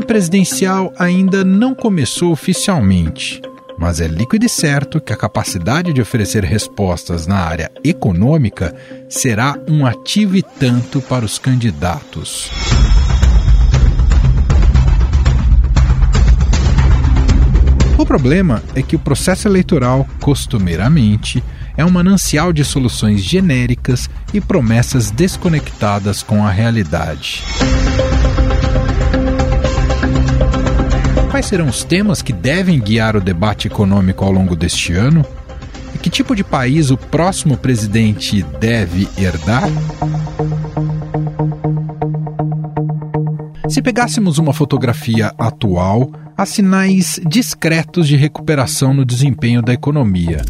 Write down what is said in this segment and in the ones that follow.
campanha presidencial ainda não começou oficialmente, mas é líquido e certo que a capacidade de oferecer respostas na área econômica será um ativo e tanto para os candidatos. O problema é que o processo eleitoral, costumeiramente, é um manancial de soluções genéricas e promessas desconectadas com a realidade. Quais serão os temas que devem guiar o debate econômico ao longo deste ano? E que tipo de país o próximo presidente deve herdar? Se pegássemos uma fotografia atual, há sinais discretos de recuperação no desempenho da economia.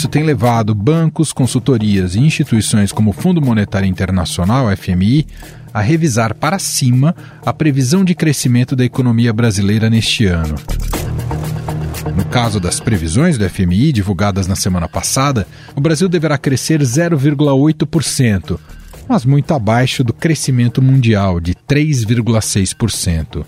Isso tem levado bancos, consultorias e instituições como o Fundo Monetário Internacional, FMI, a revisar para cima a previsão de crescimento da economia brasileira neste ano. No caso das previsões do FMI divulgadas na semana passada, o Brasil deverá crescer 0,8%, mas muito abaixo do crescimento mundial de 3,6%.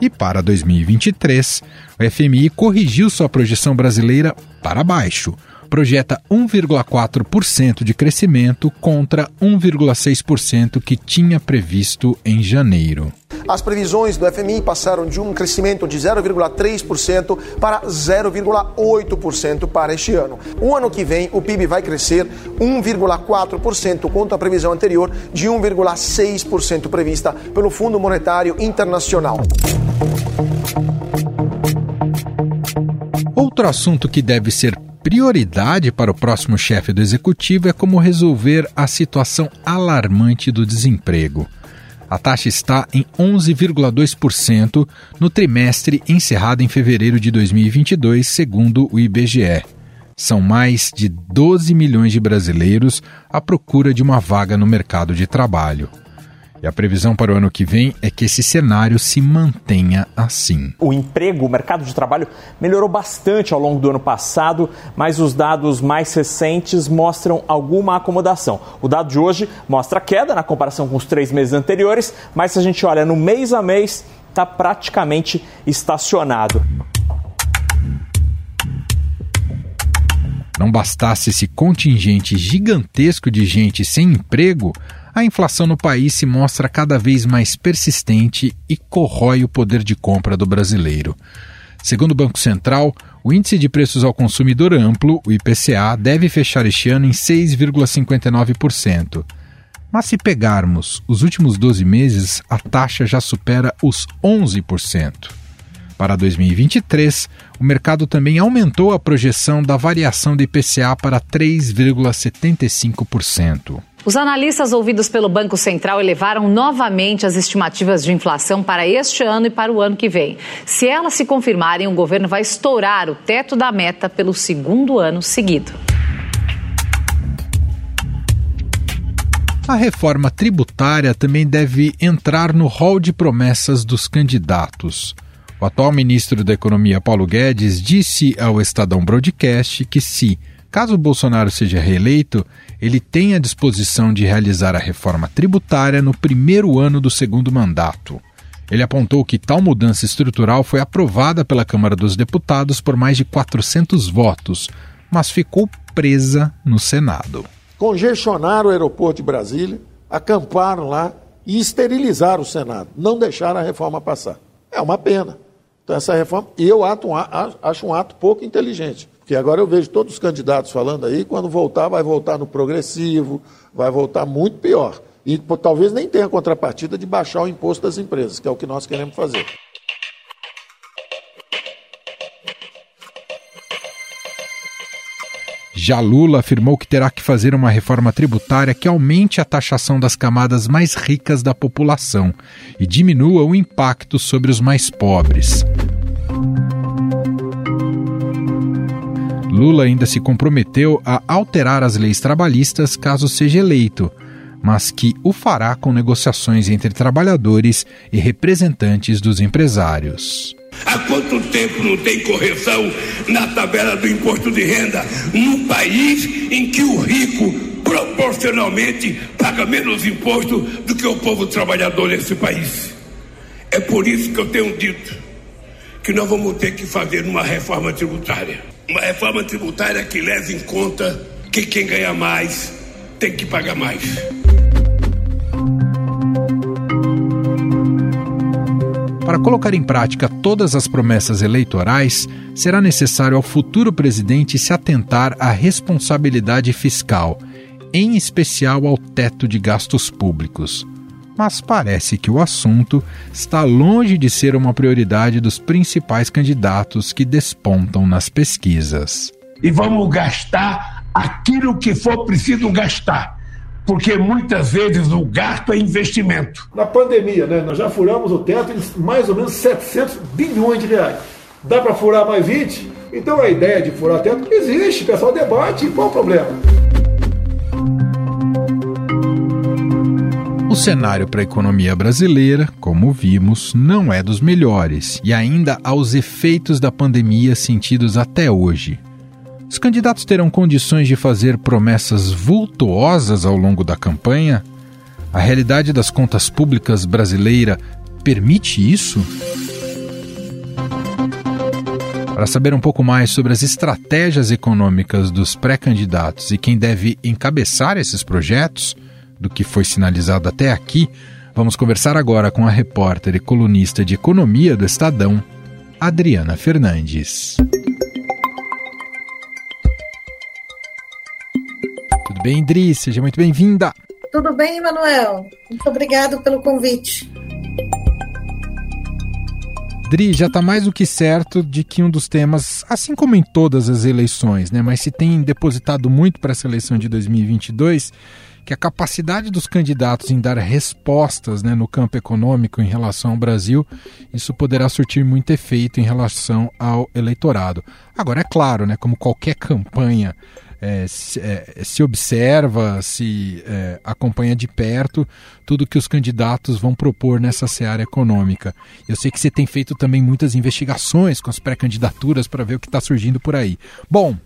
E para 2023, o FMI corrigiu sua projeção brasileira para baixo, projeta 1,4% de crescimento contra 1,6% que tinha previsto em janeiro. As previsões do FMI passaram de um crescimento de 0,3% para 0,8% para este ano. O ano que vem, o PIB vai crescer 1,4% contra a previsão anterior de 1,6% prevista pelo Fundo Monetário Internacional. Outro assunto que deve ser prioridade para o próximo chefe do executivo é como resolver a situação alarmante do desemprego. A taxa está em 11,2% no trimestre encerrado em fevereiro de 2022, segundo o IBGE. São mais de 12 milhões de brasileiros à procura de uma vaga no mercado de trabalho. E a previsão para o ano que vem é que esse cenário se mantenha assim. O emprego, o mercado de trabalho melhorou bastante ao longo do ano passado, mas os dados mais recentes mostram alguma acomodação. O dado de hoje mostra queda na comparação com os três meses anteriores, mas se a gente olha no mês a mês, está praticamente estacionado. Não bastasse esse contingente gigantesco de gente sem emprego, a inflação no país se mostra cada vez mais persistente e corrói o poder de compra do brasileiro. Segundo o Banco Central, o Índice de Preços ao Consumidor Amplo, o IPCA, deve fechar este ano em 6,59%. Mas se pegarmos os últimos 12 meses, a taxa já supera os 11%. Para 2023, o mercado também aumentou a projeção da variação do IPCA para 3,75%. Os analistas ouvidos pelo Banco Central elevaram novamente as estimativas de inflação para este ano e para o ano que vem. Se elas se confirmarem, o governo vai estourar o teto da meta pelo segundo ano seguido. A reforma tributária também deve entrar no rol de promessas dos candidatos. O atual ministro da Economia, Paulo Guedes, disse ao Estadão Broadcast que se Caso Bolsonaro seja reeleito, ele tem a disposição de realizar a reforma tributária no primeiro ano do segundo mandato. Ele apontou que tal mudança estrutural foi aprovada pela Câmara dos Deputados por mais de 400 votos, mas ficou presa no Senado. Congestionaram o aeroporto de Brasília, acamparam lá e esterilizaram o Senado, não deixaram a reforma passar. É uma pena. Então, essa reforma, eu acho um ato pouco inteligente. Porque agora eu vejo todos os candidatos falando aí, quando voltar, vai voltar no progressivo, vai voltar muito pior. E pô, talvez nem tenha contrapartida de baixar o imposto das empresas, que é o que nós queremos fazer. Já Lula afirmou que terá que fazer uma reforma tributária que aumente a taxação das camadas mais ricas da população e diminua o impacto sobre os mais pobres. Lula ainda se comprometeu a alterar as leis trabalhistas caso seja eleito, mas que o fará com negociações entre trabalhadores e representantes dos empresários. Há quanto tempo não tem correção na tabela do imposto de renda? No país em que o rico proporcionalmente paga menos imposto do que o povo trabalhador nesse país. É por isso que eu tenho dito que nós vamos ter que fazer uma reforma tributária. Uma reforma tributária que leve em conta que quem ganha mais tem que pagar mais. Para colocar em prática todas as promessas eleitorais, será necessário ao futuro presidente se atentar à responsabilidade fiscal, em especial ao teto de gastos públicos. Mas parece que o assunto está longe de ser uma prioridade dos principais candidatos que despontam nas pesquisas. E vamos gastar aquilo que for preciso gastar porque muitas vezes o gasto é investimento. Na pandemia, né, nós já furamos o teto em mais ou menos 700 bilhões de reais. Dá para furar mais 20? Então a ideia de furar teto existe, o pessoal debate, qual o problema? O cenário para a economia brasileira, como vimos, não é dos melhores e ainda há os efeitos da pandemia sentidos até hoje. Os candidatos terão condições de fazer promessas vultuosas ao longo da campanha? A realidade das contas públicas brasileira permite isso? Para saber um pouco mais sobre as estratégias econômicas dos pré-candidatos e quem deve encabeçar esses projetos, do que foi sinalizado até aqui, vamos conversar agora com a repórter e colunista de economia do Estadão, Adriana Fernandes. bem, Dri? Seja muito bem-vinda. Tudo bem, Manuel? Muito obrigado pelo convite. Dri, já está mais do que certo de que um dos temas, assim como em todas as eleições, né, mas se tem depositado muito para essa eleição de 2022, que a capacidade dos candidatos em dar respostas né, no campo econômico em relação ao Brasil, isso poderá surtir muito efeito em relação ao eleitorado. Agora, é claro, né, como qualquer campanha é, se, é, se, observa, se é, acompanha de perto tudo que os candidatos vão propor nessa seara econômica. Eu sei que você tem feito também muitas investigações com as pré-candidaturas para ver o que está surgindo por aí. Bom,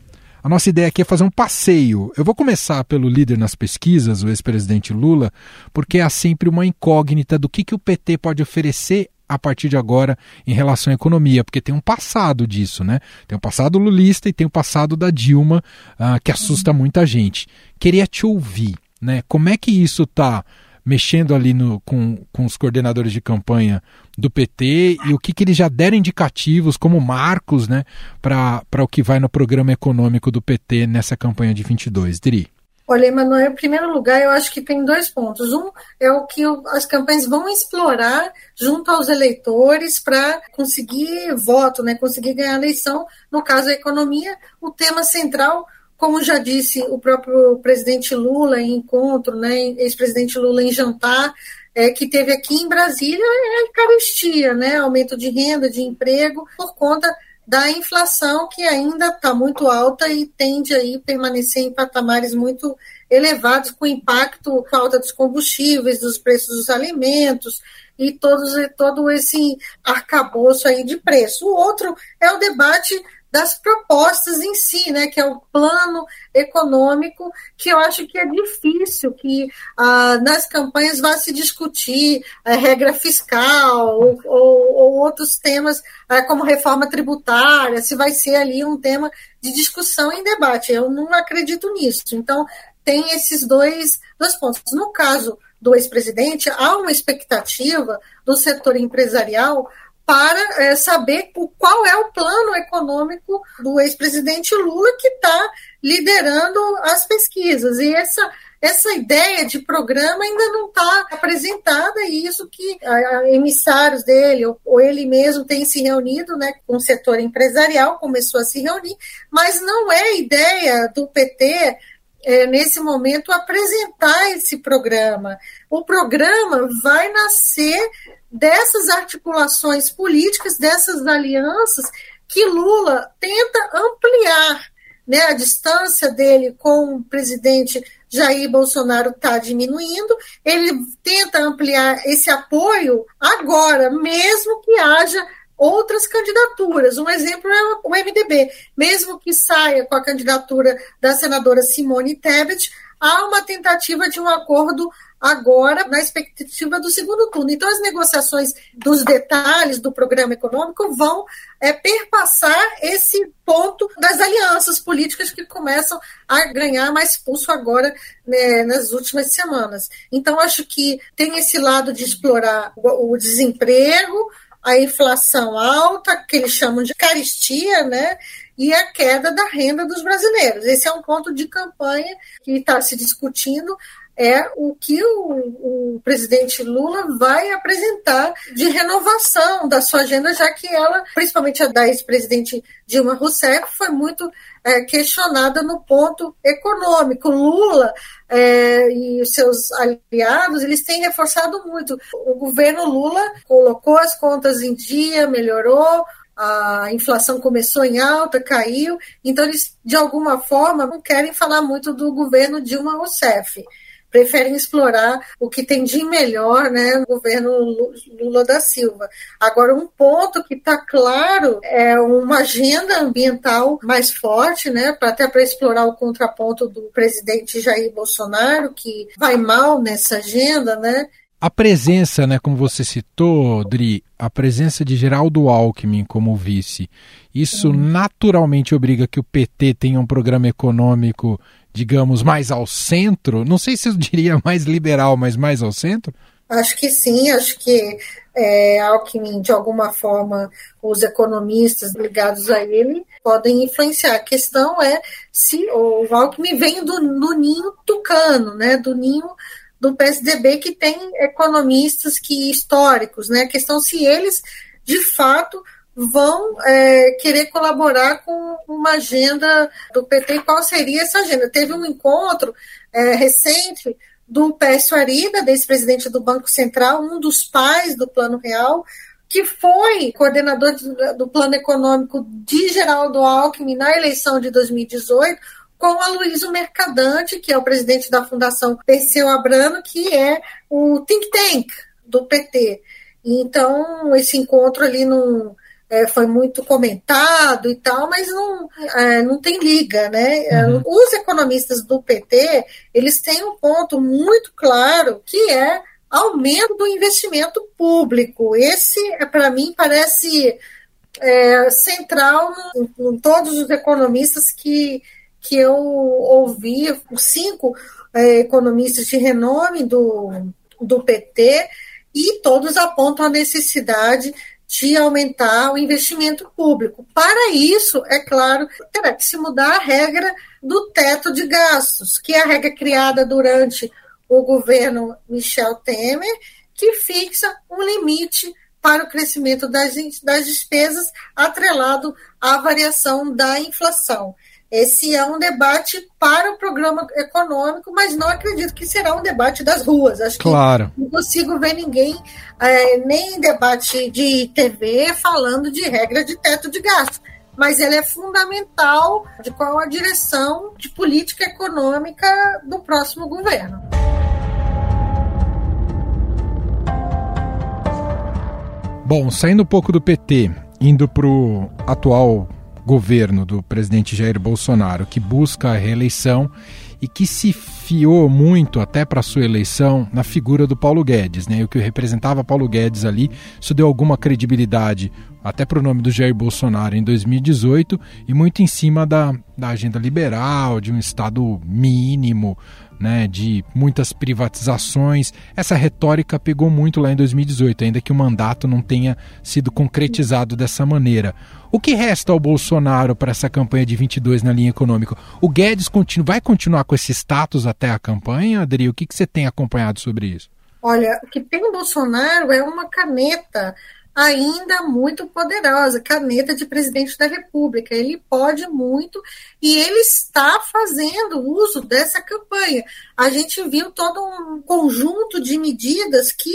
a nossa ideia aqui é fazer um passeio. Eu vou começar pelo líder nas pesquisas, o ex-presidente Lula, porque há sempre uma incógnita do que, que o PT pode oferecer a partir de agora em relação à economia, porque tem um passado disso, né? Tem um passado lulista e tem o um passado da Dilma uh, que assusta muita gente. Queria te ouvir, né? Como é que isso está mexendo ali no, com, com os coordenadores de campanha do PT e o que, que eles já deram indicativos como marcos né, para o que vai no programa econômico do PT nessa campanha de 22, Dri? Olha, Emanuel, em primeiro lugar, eu acho que tem dois pontos. Um é o que as campanhas vão explorar junto aos eleitores para conseguir voto, né, conseguir ganhar a eleição. No caso, a economia, o tema central, como já disse o próprio presidente Lula em encontro, né, ex-presidente Lula em jantar, é, que teve aqui em Brasília, é a carestia, né, aumento de renda, de emprego, por conta da inflação que ainda está muito alta e tende a permanecer em patamares muito elevados, com impacto falta dos combustíveis, dos preços dos alimentos e todos, todo esse arcabouço aí de preço. O outro é o debate das propostas em si, né, que é o plano econômico, que eu acho que é difícil que ah, nas campanhas vá se discutir a regra fiscal ou, ou, ou outros temas ah, como reforma tributária, se vai ser ali um tema de discussão e debate. Eu não acredito nisso. Então, tem esses dois, dois pontos. No caso do ex-presidente, há uma expectativa do setor empresarial para é, saber qual é o plano econômico do ex-presidente Lula que está liderando as pesquisas. E essa, essa ideia de programa ainda não está apresentada, e isso que a, emissários dele, ou, ou, ele mesmo, tem se reunido né, com o setor empresarial, começou a se reunir, mas não é ideia do PT é, nesse momento, apresentar esse programa. O programa vai nascer dessas articulações políticas, dessas alianças que Lula tenta ampliar. Né, a distância dele com o presidente Jair Bolsonaro está diminuindo, ele tenta ampliar esse apoio agora, mesmo que haja outras candidaturas. Um exemplo é o MDB. Mesmo que saia com a candidatura da senadora Simone Tebet, há uma tentativa de um acordo agora na expectativa do segundo turno. Então, as negociações dos detalhes do programa econômico vão é, perpassar esse ponto das alianças políticas que começam a ganhar mais pulso agora né, nas últimas semanas. Então, acho que tem esse lado de explorar o, desemprego, a inflação alta, que eles chamam de caristia, né? E a queda da renda dos brasileiros. Esse é um ponto de campanha que está se discutindo é o que o, o, presidente Lula vai apresentar de renovação da sua agenda, já que ela, principalmente a da ex-presidente Dilma Rousseff, foi muito é, questionada no ponto econômico. Lula é, e seus aliados, eles têm reforçado muito. O governo Lula colocou as contas em dia, melhorou, a inflação começou em alta, caiu, então eles, de alguma forma, não querem falar muito do governo Dilma Rousseff preferem explorar o que tem de melhor né, no governo Lula da Silva. Agora, um ponto que está claro é uma agenda ambiental mais forte, né, até para explorar o contraponto do presidente Jair Bolsonaro, que vai mal nessa agenda, né? A presença, né, como você citou, Dri, a presença de Geraldo Alckmin como vice, isso naturalmente obriga que o PT tenha um programa econômico digamos, mais ao centro? Não sei se eu diria mais liberal, mas mais ao centro? Acho que sim, acho que é, Alckmin, de alguma forma, os economistas ligados a ele podem influenciar. A questão é se o Alckmin vem do, do ninho tucano, né, do ninho do PSDB, que tem economistas que históricos. Né, a questão se eles, de fato, vão é, querer colaborar com uma agenda do PT. Qual seria essa agenda? Teve um encontro é, recente do Pécio Arida, ex-presidente do Banco Central, um dos pais do Plano Real, que foi coordenador do Plano Econômico de Geraldo Alckmin na eleição de 2018, com a Luísa Mercadante, que é o presidente da Fundação Perseu Abrano, que é o think tank do PT. Então, esse encontro ali não é, foi muito comentado e tal, mas não, é, não tem liga, né? É, uhum. Os economistas do PT, eles têm um ponto muito claro que é aumento do investimento público. Esse, é, para mim, parece é, central em, em, todos os economistas que, que eu ouvi, os cinco é, economistas de renome do, do PT, e todos apontam a necessidade de aumentar o investimento público. Para isso, é claro, terá que se mudar a regra do teto de gastos, que é a regra criada durante o governo Michel Temer, que fixa um limite para o crescimento das, das despesas atrelado à variação da inflação. Esse é um debate para o programa econômico, mas não acredito que será um debate das ruas. Acho claro. que não consigo ver ninguém, é, nem em debate de TV, falando de regra de teto de gastos. Mas ele é fundamental de qual a direção de política econômica do próximo governo. Bom, saindo um pouco do PT, indo para o atual governo do presidente Jair Bolsonaro, que busca a reeleição e que se fiou muito até para sua eleição na figura do Paulo Guedes, né? O que representava Paulo Guedes ali, isso deu alguma credibilidade até para o nome do Jair Bolsonaro em 2018 e muito em cima da, da agenda liberal, de um Estado mínimo, né, de muitas privatizações. Essa retórica pegou muito lá em 2018, ainda que o mandato não tenha sido concretizado dessa maneira. O que resta ao Bolsonaro para essa campanha de 22 na linha econômica? O Guedes continua, vai continuar com esse status até a campanha, Adri? O que, que você tem acompanhado sobre isso? Olha, o que tem o Bolsonaro é uma caneta ainda muito poderosa, caneta de presidente da República. Ele pode muito e ele está fazendo uso dessa campanha. A gente viu todo um conjunto de medidas que,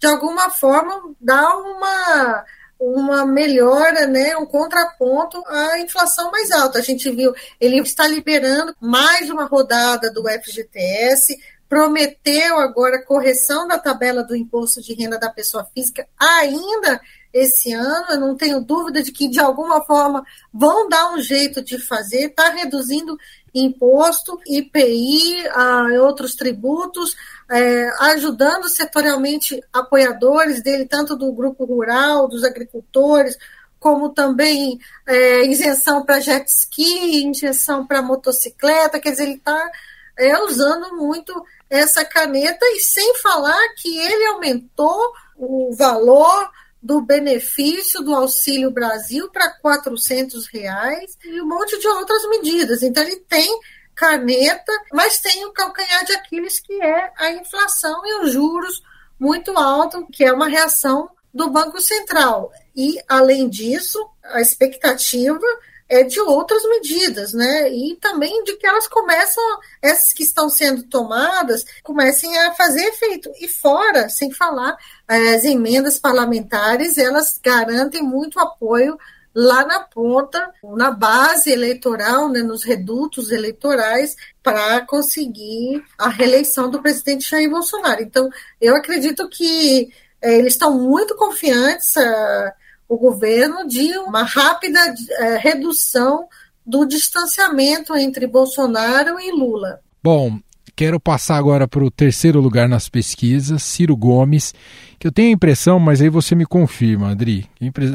de alguma forma, dá uma uma melhora, né, um contraponto à inflação mais alta. A gente viu, ele está liberando mais uma rodada do FGTS, prometeu agora correção da tabela do imposto de renda da pessoa física ainda esse ano. Eu não tenho dúvida de que, de alguma forma, vão dar um jeito de fazer, está reduzindo imposto, IPI, ah, outros tributos, é, ajudando setorialmente apoiadores dele, tanto do grupo rural, dos agricultores, como também é, isenção para jet ski, isenção para motocicleta, quer dizer, ele está é, usando muito essa caneta e sem falar que ele aumentou o valor do benefício do Auxílio Brasil para 400 reais e um monte de outras medidas. Então, ele tem caneta, mas tem o calcanhar de Aquiles, que é a inflação e os juros muito altos, que é uma reação do Banco Central. E, além disso, a expectativa é de outras medidas, né? E também de que elas começam, essas que estão sendo tomadas, comecem a fazer efeito. E fora, sem falar, as emendas parlamentares, elas garantem muito apoio lá na ponta, na base eleitoral, né, nos redutos eleitorais, para conseguir a reeleição do presidente Jair Bolsonaro. Então, eu acredito que é, eles estão muito confiantes. Uh, o governo de uma rápida é, redução do distanciamento entre Bolsonaro e Lula. Bom, quero passar agora para o terceiro lugar nas pesquisas, Ciro Gomes, que eu tenho a impressão, mas aí você me confirma, Adri,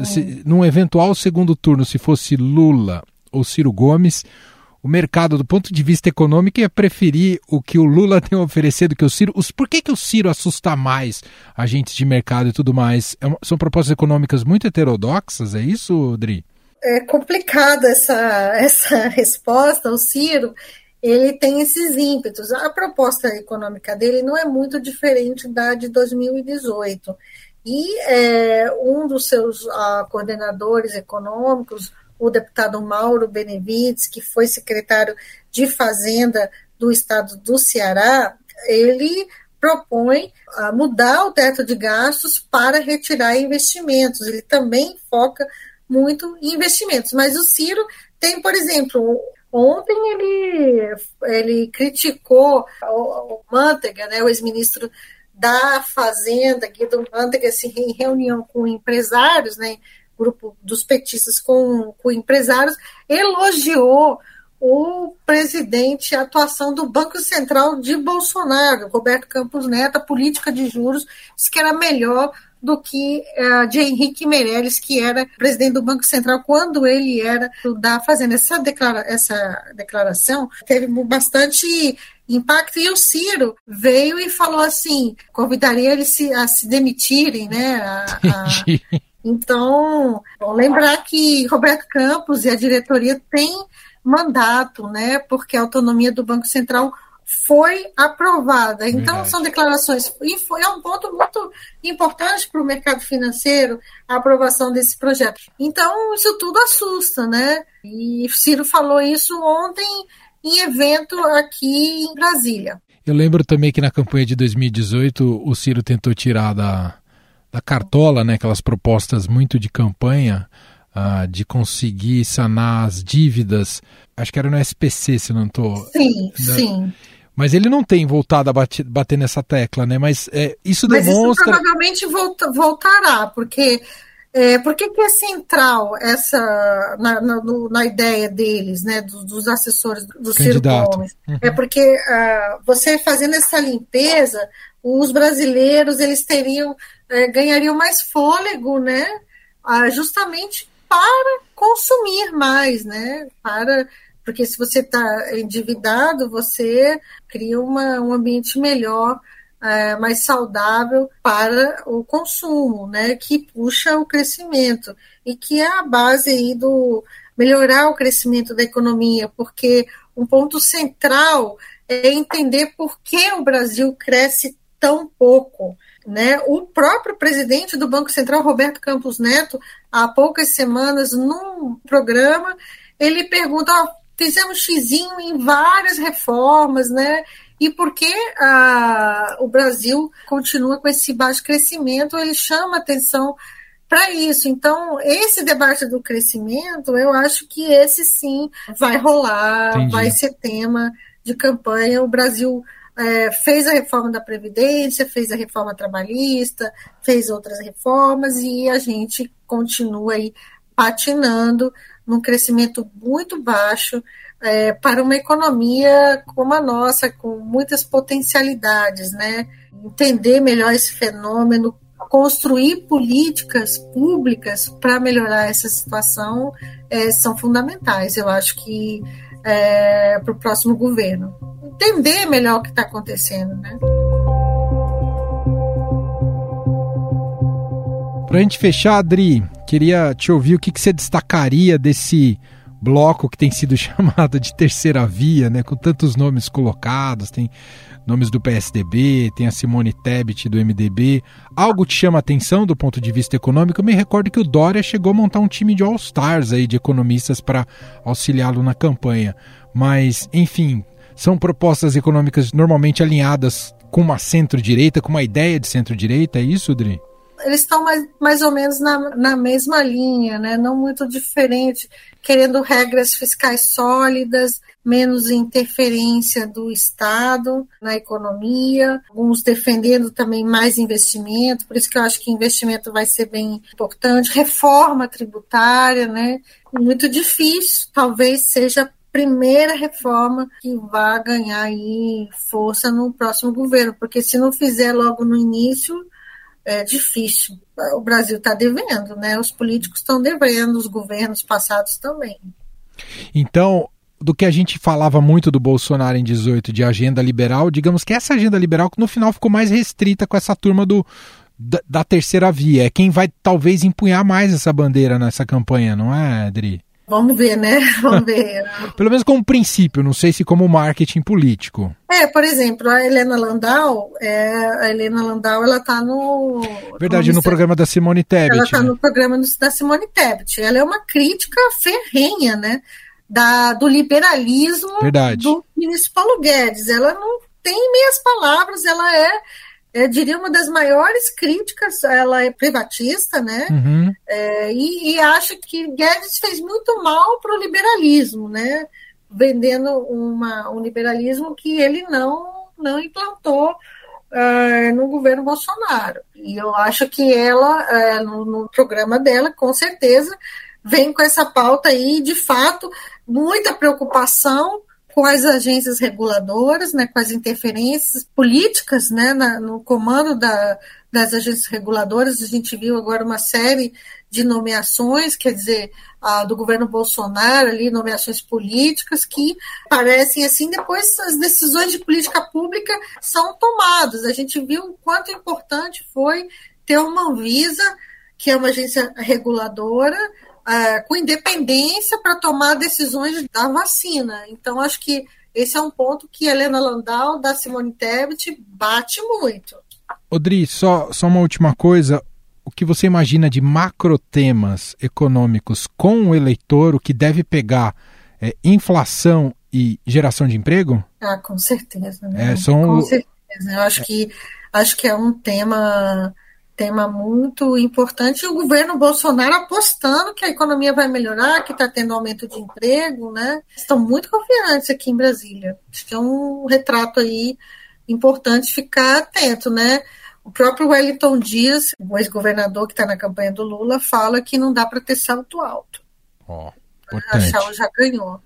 se, num eventual segundo turno, se fosse Lula ou Ciro Gomes, o mercado, do ponto de vista econômico, ia preferir o que o Lula tem oferecido que o Ciro. Os, por que, que o Ciro assusta mais agentes de mercado e tudo mais? É uma, são propostas econômicas muito heterodoxas, é isso, Dri? É complicada essa, essa resposta. O Ciro ele tem esses ímpetos. A proposta econômica dele não é muito diferente da de 2018. E é, um dos seus uh, coordenadores econômicos, o deputado Mauro Benevides, que foi secretário de Fazenda do estado do Ceará, ele propõe uh, mudar o teto de gastos para retirar investimentos. Ele também foca muito em investimentos. Mas o Ciro tem, por exemplo, ontem ele, ele criticou o, o Mantega, né, o ex-ministro da Fazenda, Guido Mantega, assim, em reunião com empresários, né, grupo dos petistas com, com empresários, elogiou o presidente, a atuação do Banco Central de Bolsonaro, Roberto Campos Neto, a política de juros, disse que era melhor do que uh, de Henrique Meirelles, que era presidente do Banco Central quando ele era da Fazenda. Essa, declara essa declaração teve bastante impacto e o Ciro veio e falou assim, convidaria eles a se demitirem, né? A, a, então, lembrar que Roberto Campos e a diretoria têm mandato, né? Porque a autonomia do Banco Central foi aprovada. Então, Verdade. são declarações. E foi, é um ponto muito importante para o mercado financeiro a aprovação desse projeto. Então, isso tudo assusta, né? E Ciro falou isso ontem em evento aqui em Brasília. Eu lembro também que na campanha de 2018 o Ciro tentou tirar da, da cartola, né, aquelas propostas muito de campanha, uh, de conseguir sanar as dívidas. Acho que era no SPC, se não estou. Sim, da... sim. Mas ele não tem voltado a bater, bater nessa tecla, né? Mas é, isso Mas demonstra. Isso provavelmente volta, voltará, porque. É, por que, que é central essa na, na, na ideia deles, né, dos, dos assessores do Ciro Gomes? Uhum. É porque uh, você fazendo essa limpeza, os brasileiros eles teriam é, ganhariam mais fôlego, né? Ah, justamente para consumir mais, né? Para porque se você está endividado, você cria uma, um ambiente melhor, é, mais saudável para o consumo, né? Que puxa o crescimento e que é a base aí do melhorar o crescimento da economia, porque um ponto central é entender por que o Brasil cresce tão pouco. Né? O próprio presidente do Banco Central, Roberto Campos Neto, há poucas semanas, num programa, ele pergunta: oh, fizemos xizinho em várias reformas, né? E por que ah, o Brasil continua com esse baixo crescimento? Ele chama atenção para isso. Então, esse debate do crescimento, eu acho que esse sim vai rolar, Entendi. vai ser tema de campanha. O Brasil é, fez a reforma da Previdência, fez a reforma trabalhista, fez outras reformas e a gente continua aí patinando num crescimento muito baixo é, para uma economia como a nossa, com muitas potencialidades, né? Entender melhor esse fenômeno, construir políticas públicas para melhorar essa situação é, são fundamentais. Eu acho que é, para o próximo governo entender melhor o que está acontecendo, né? Para a gente fechar, Adri, queria te ouvir o que, que você destacaria desse bloco que tem sido chamado de terceira via, né, com tantos nomes colocados, tem nomes do PSDB, tem a Simone Tebet do MDB. Algo te chama atenção do ponto de vista econômico? Eu me recordo que o Dória chegou a montar um time de All-Stars aí de economistas para auxiliá-lo na campanha. Mas, enfim, são propostas econômicas normalmente alinhadas com uma centro-direita, com uma ideia de centro-direita, é isso, Dri? Eles estão mais, mais ou menos na, na mesma linha, né? não muito diferente, querendo regras fiscais sólidas, menos interferência do Estado na economia, alguns defendendo também mais investimento, por isso que eu acho que investimento vai ser bem importante, reforma tributária, né? Muito difícil, talvez seja primeira reforma que vai ganhar aí força no próximo governo, porque se não fizer logo no início, é difícil. O Brasil está devendo, né? Os políticos estão devendo, os governos passados também. Então, do que a gente falava muito do Bolsonaro em 18 de agenda liberal, digamos que essa agenda liberal que no final ficou mais restrita com essa turma do, da, da terceira via. É quem vai talvez empunhar mais essa bandeira nessa campanha, não é, Adri? Vamos ver, né? Vamos ver. Pelo menos como princípio, não sei se como marketing político. É, por exemplo, a Helena Landau, é, a Helena Landau, ela está no... Verdade, no programa da Simone Tebet. Ela está né? no programa da Simone Tebet. Ela é uma crítica ferrenha, né? Da, do liberalismo Verdade. do ministro Paulo Guedes. Ela não tem meias palavras, ela é eu diria uma das maiores críticas, ela é privatista, né? Uhum. É, e, e acha que Guedes fez muito mal para o liberalismo, né? Vendendo uma, um liberalismo que ele não, não implantou uh, no governo Bolsonaro. E eu acho que ela, uh, no, no programa dela, com certeza, vem com essa pauta aí, de fato, muita preocupação com as agências reguladoras, né, com as interferências políticas né, na, no comando da, das agências reguladoras. A gente viu agora uma série de nomeações, quer dizer, a, do governo Bolsonaro ali, nomeações políticas que parecem assim, depois as decisões de política pública são tomadas. A gente viu o quanto importante foi ter uma Anvisa, que é uma agência reguladora, é, com independência para tomar decisões da vacina. Então, acho que esse é um ponto que a Helena Landau, da Simone Tebet, bate muito. Odri, só, só uma última coisa. O que você imagina de macro temas econômicos com o eleitor, o que deve pegar é inflação e geração de emprego? Ah, com certeza. Né? É, são... Com certeza. Eu acho que, acho que é um tema tema muito importante. O governo Bolsonaro apostando que a economia vai melhorar, que está tendo aumento de emprego, né? Estão muito confiantes aqui em Brasília. Acho que é um retrato aí importante ficar atento, né? O próprio Wellington Dias, o ex-governador que está na campanha do Lula, fala que não dá para ter salto alto. Oh, a Chau já ganhou.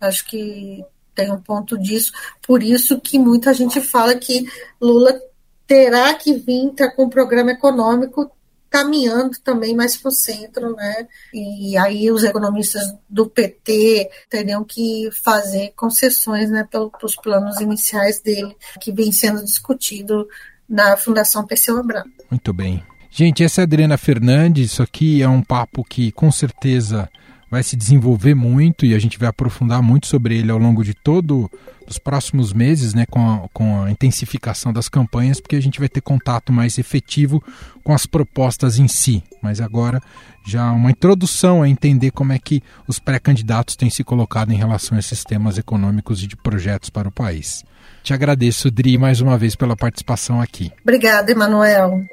Acho que tem um ponto disso. Por isso que muita gente fala que Lula terá que vir tá, com um programa econômico caminhando também mais para o centro, né? E aí os economistas do PT teriam que fazer concessões, né, para os planos iniciais dele, que vem sendo discutido na Fundação Perseu Abramo. Muito bem. Gente, essa é a Adriana Fernandes. Isso aqui é um papo que com certeza vai se desenvolver muito e a gente vai aprofundar muito sobre ele ao longo de todo os próximos meses, né, com a, com a intensificação das campanhas, porque a gente vai ter contato mais efetivo com as propostas em si. Mas agora já uma introdução a entender como é que os pré-candidatos têm se colocado em relação a esses temas econômicos e de projetos para o país. Te agradeço, Dri, mais uma vez pela participação aqui. Obrigada, Emanuel.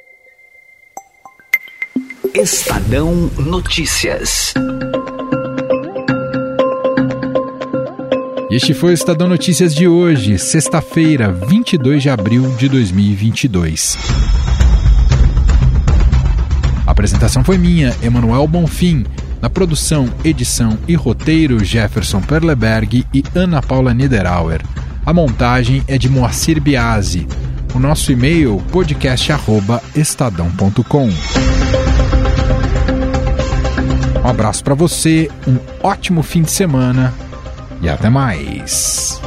Estadão Notícias. Este foi o Estadão Notícias de hoje, sexta-feira, 22 de abril de 2022. A apresentação foi minha, Emanuel Bonfim. Na produção, edição e roteiro, Jefferson Perleberg e Ana Paula Niederauer. A montagem é de Moacir Biasi. O nosso e-mail podcast@estadão.com. Um abraço para você, um ótimo fim de semana e até mais.